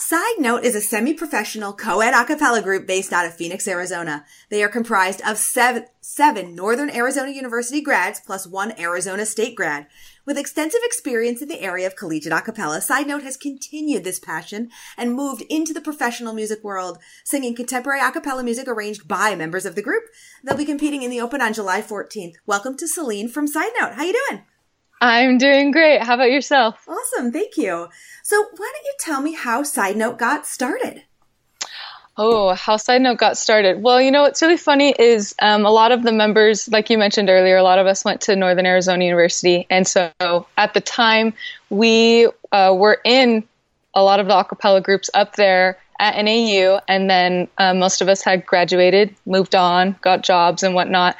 Side Note is a semi-professional co-ed a cappella group based out of Phoenix, Arizona. They are comprised of seven, seven Northern Arizona University grads plus one Arizona State grad. With extensive experience in the area of collegiate a cappella, Side Note has continued this passion and moved into the professional music world, singing contemporary a cappella music arranged by members of the group. They'll be competing in the Open on July 14th. Welcome to Celine from Side Note. How you doing? I'm doing great. How about yourself? Awesome, thank you. So, why don't you tell me how Side Note got started? Oh, how Side Note got started. Well, you know, what's really funny is um, a lot of the members, like you mentioned earlier, a lot of us went to Northern Arizona University. And so at the time, we uh, were in a lot of the acapella groups up there at NAU. And then uh, most of us had graduated, moved on, got jobs and whatnot.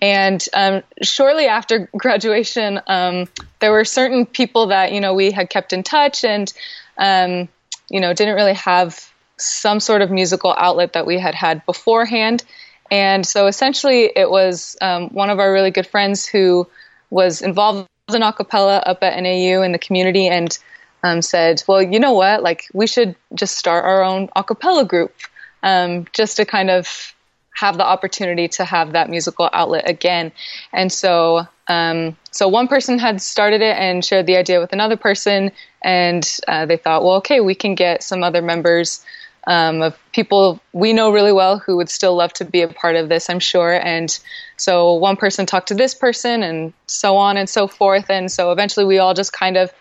And um, shortly after graduation, um, there were certain people that, you know, we had kept in touch and, um, you know, didn't really have some sort of musical outlet that we had had beforehand. And so essentially, it was um, one of our really good friends who was involved in acapella up at NAU in the community and um, said, Well, you know what? Like, we should just start our own acapella group um, just to kind of have the opportunity to have that musical outlet again. And so, um, so one person had started it and shared the idea with another person, and uh, they thought, well, okay, we can get some other members um, of people we know really well who would still love to be a part of this, I'm sure. And so one person talked to this person, and so on and so forth. And so eventually we all just kind of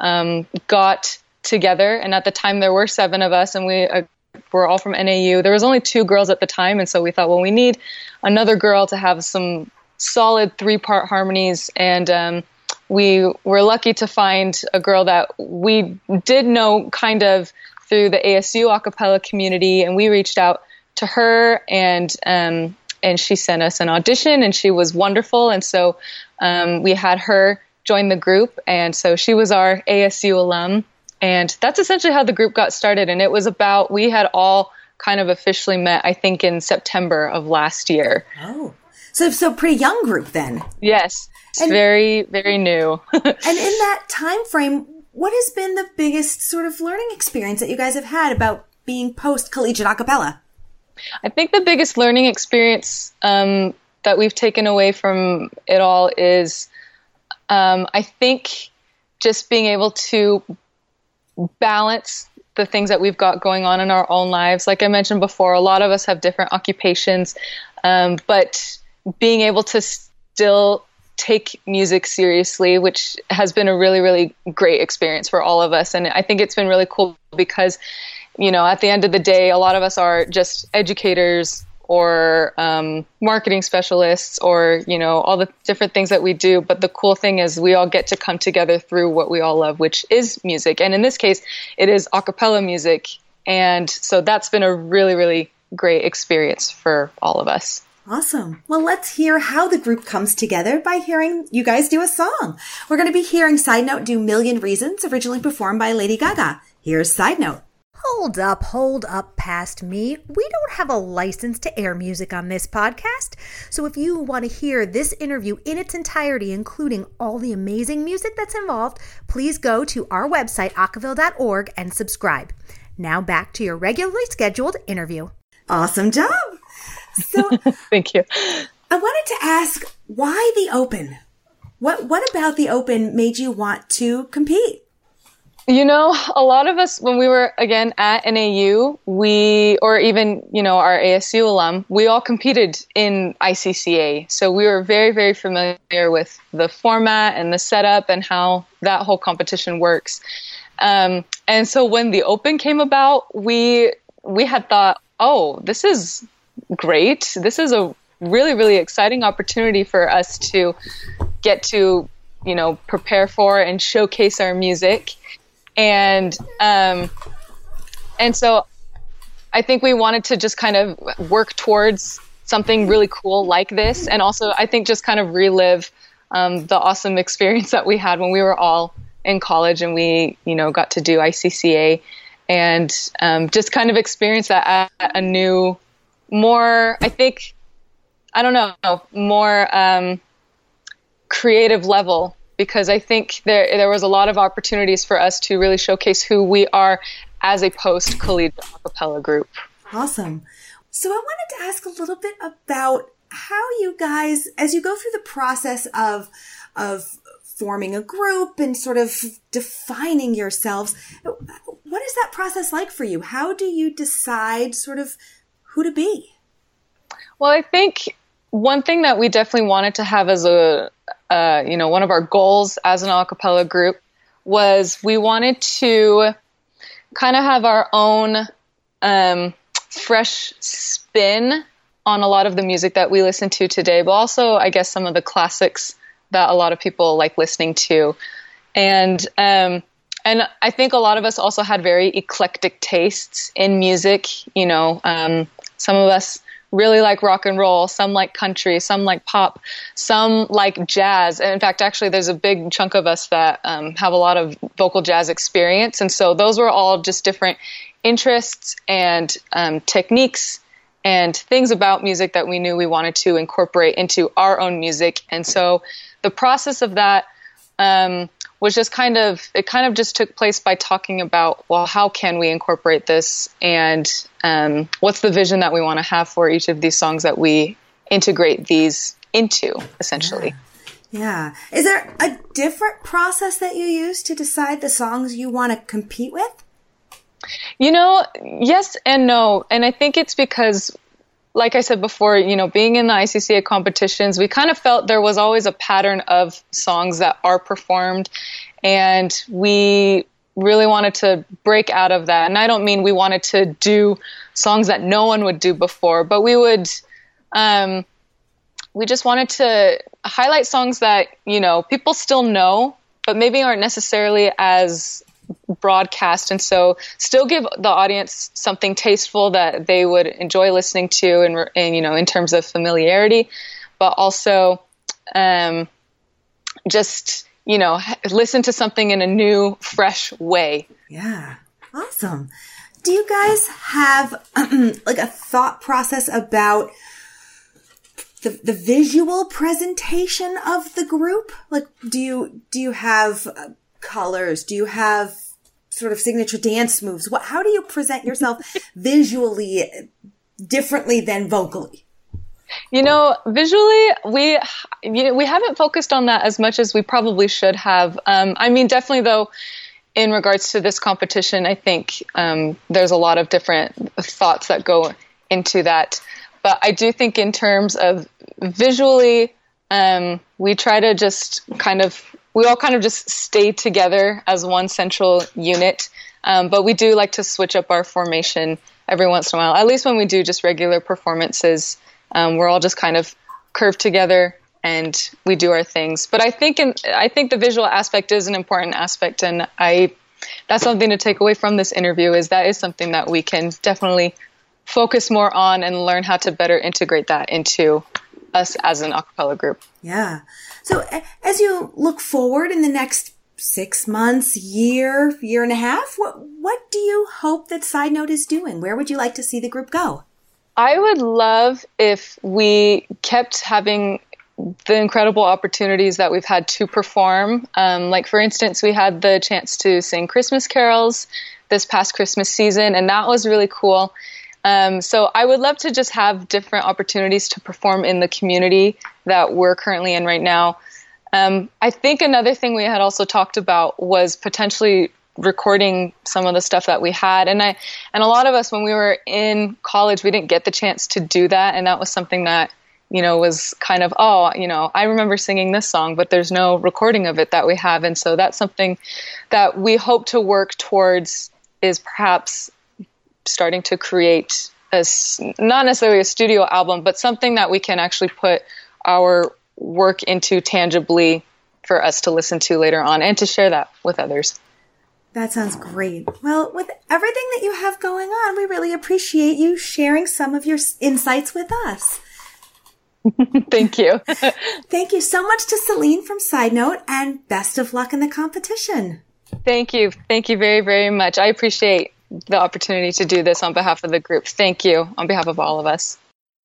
um, got together. And at the time, there were seven of us, and we uh, were all from NAU. There was only two girls at the time, and so we thought, well, we need another girl to have some solid three-part harmonies, and um, we were lucky to find a girl that we did know kind of through the ASU acapella community, and we reached out to her and um, and she sent us an audition, and she was wonderful, and so um, we had her join the group, and so she was our ASU alum, and that's essentially how the group got started, and it was about we had all kind of officially met, I think, in September of last year. Oh, so so pretty young group then. Yes, it's and, very very new. and in that time frame, what has been the biggest sort of learning experience that you guys have had about being post collegiate acapella? I think the biggest learning experience um, that we've taken away from it all is um, I think just being able to balance the things that we've got going on in our own lives. Like I mentioned before, a lot of us have different occupations, um, but being able to still take music seriously, which has been a really, really great experience for all of us. And I think it's been really cool because, you know, at the end of the day, a lot of us are just educators or um, marketing specialists or, you know, all the different things that we do. But the cool thing is we all get to come together through what we all love, which is music. And in this case, it is a cappella music. And so that's been a really, really great experience for all of us. Awesome. Well, let's hear how the group comes together by hearing you guys do a song. We're going to be hearing Side Note do Million Reasons, originally performed by Lady Gaga. Here's Side Note. Hold up, hold up past me. We don't have a license to air music on this podcast. So if you want to hear this interview in its entirety, including all the amazing music that's involved, please go to our website, acaville.org, and subscribe. Now back to your regularly scheduled interview. Awesome job. So, thank you. I wanted to ask why the Open? What what about the Open made you want to compete? You know, a lot of us when we were again at NAU, we or even you know our ASU alum, we all competed in ICCA, so we were very very familiar with the format and the setup and how that whole competition works. Um, and so when the Open came about, we we had thought, oh, this is great. This is a really, really exciting opportunity for us to get to, you know, prepare for and showcase our music. And, um, and so I think we wanted to just kind of work towards something really cool like this. And also, I think just kind of relive um, the awesome experience that we had when we were all in college and we, you know, got to do ICCA and um, just kind of experience that at a new more, I think, I don't know, more um, creative level because I think there there was a lot of opportunities for us to really showcase who we are as a post collegiate acapella group. Awesome. So I wanted to ask a little bit about how you guys, as you go through the process of of forming a group and sort of defining yourselves, what is that process like for you? How do you decide sort of who to be? Well, I think one thing that we definitely wanted to have as a, uh, you know, one of our goals as an a cappella group was we wanted to kind of have our own um, fresh spin on a lot of the music that we listen to today, but also, I guess, some of the classics that a lot of people like listening to. And um, and I think a lot of us also had very eclectic tastes in music. You know, um, some of us really like rock and roll, some like country, some like pop, some like jazz. And in fact, actually, there's a big chunk of us that um, have a lot of vocal jazz experience. And so those were all just different interests and um, techniques and things about music that we knew we wanted to incorporate into our own music. And so the process of that um, was just kind of it kind of just took place by talking about well how can we incorporate this and um, what's the vision that we want to have for each of these songs that we integrate these into essentially yeah. yeah. is there a different process that you use to decide the songs you want to compete with you know yes and no and i think it's because like I said before, you know, being in the ICCA competitions, we kind of felt there was always a pattern of songs that are performed, and we really wanted to break out of that. And I don't mean we wanted to do songs that no one would do before, but we would. Um, we just wanted to highlight songs that you know people still know, but maybe aren't necessarily as broadcast. And so still give the audience something tasteful that they would enjoy listening to and, and you know in terms of familiarity but also um, just you know listen to something in a new fresh way. Yeah. Awesome. Do you guys have like a thought process about the, the visual presentation of the group? Like do you do you have colors? Do you have sort of signature dance moves? What, how do you present yourself visually differently than vocally? You know, visually, we you know we haven't focused on that as much as we probably should have. Um, I mean, definitely though, in regards to this competition, I think um, there's a lot of different thoughts that go into that. But I do think in terms of visually, um, we try to just kind of we all kind of just stay together as one central unit. Um, but we do like to switch up our formation every once in a while. At least when we do just regular performances, um, we're all just kind of curved together and we do our things. But I think in, I think the visual aspect is an important aspect, and I that's something to take away from this interview. Is that is something that we can definitely focus more on and learn how to better integrate that into us as an acapella group. Yeah. So as you look forward in the next six months, year, year and a half, what what do you hope that Side Note is doing? Where would you like to see the group go? I would love if we kept having the incredible opportunities that we've had to perform. Um, like, for instance, we had the chance to sing Christmas carols this past Christmas season, and that was really cool. Um, so I would love to just have different opportunities to perform in the community that we're currently in right now. Um, I think another thing we had also talked about was potentially recording some of the stuff that we had. And I and a lot of us when we were in college we didn't get the chance to do that. And that was something that you know was kind of oh you know I remember singing this song but there's no recording of it that we have. And so that's something that we hope to work towards is perhaps starting to create a, not necessarily a studio album, but something that we can actually put our work into tangibly for us to listen to later on and to share that with others. That sounds great. Well, with everything that you have going on, we really appreciate you sharing some of your insights with us. Thank you. Thank you so much to Celine from Side Note and best of luck in the competition. Thank you. Thank you very, very much. I appreciate the opportunity to do this on behalf of the group. Thank you on behalf of all of us.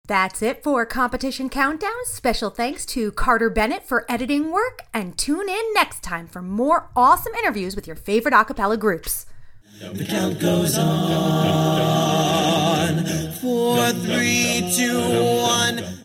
That's it for Competition Countdown. Special thanks to Carter Bennett for editing work, and tune in next time for more awesome interviews with your favorite a cappella groups. The count goes on. Four, three, two,